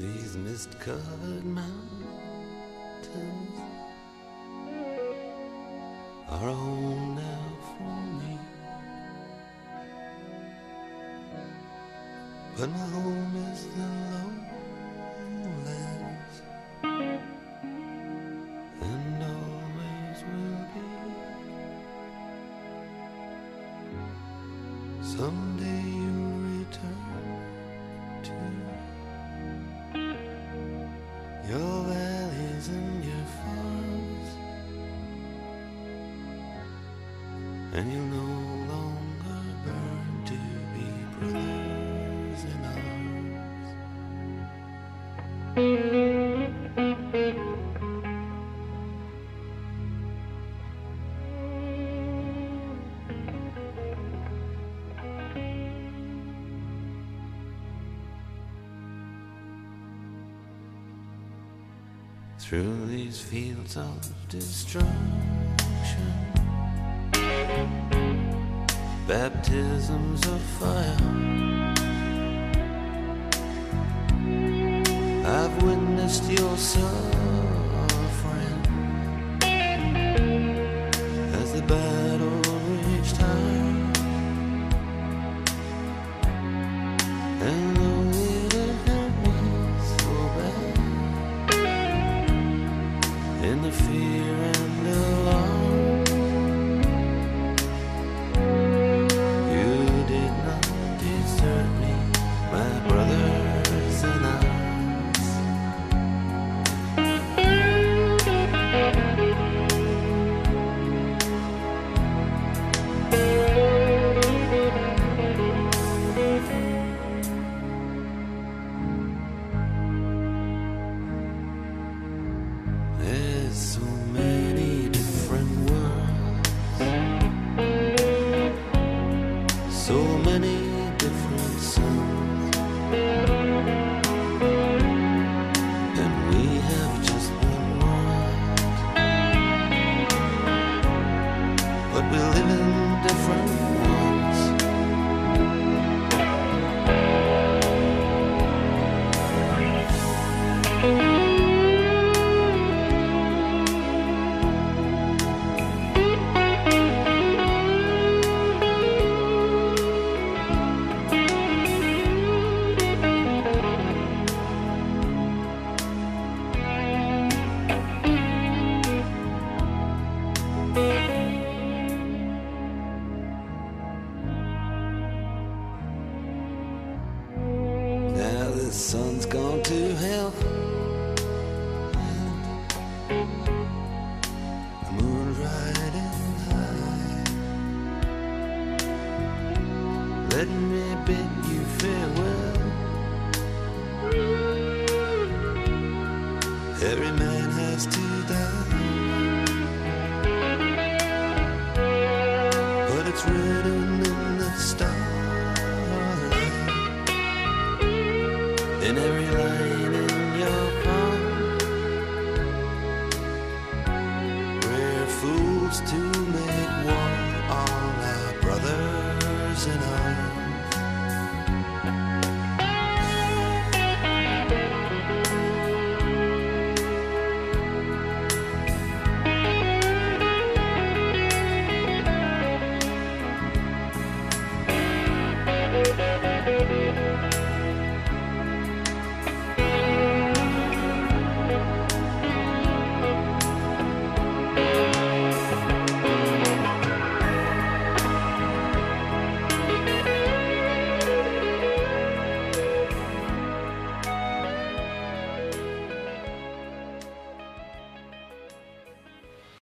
These mist covered mountains are home now for me. But my home is the lowlands and always will be. Someday you'll and you'll no longer burn to be brothers in arms. Through these fields of destruction, baptisms of fire. I've witnessed your suffering as the battle reached high. And but we live in different ones. The sun's gone to hell. The riding high. Let me bid you farewell. Every man has to die. In every line in your palm. We're fools to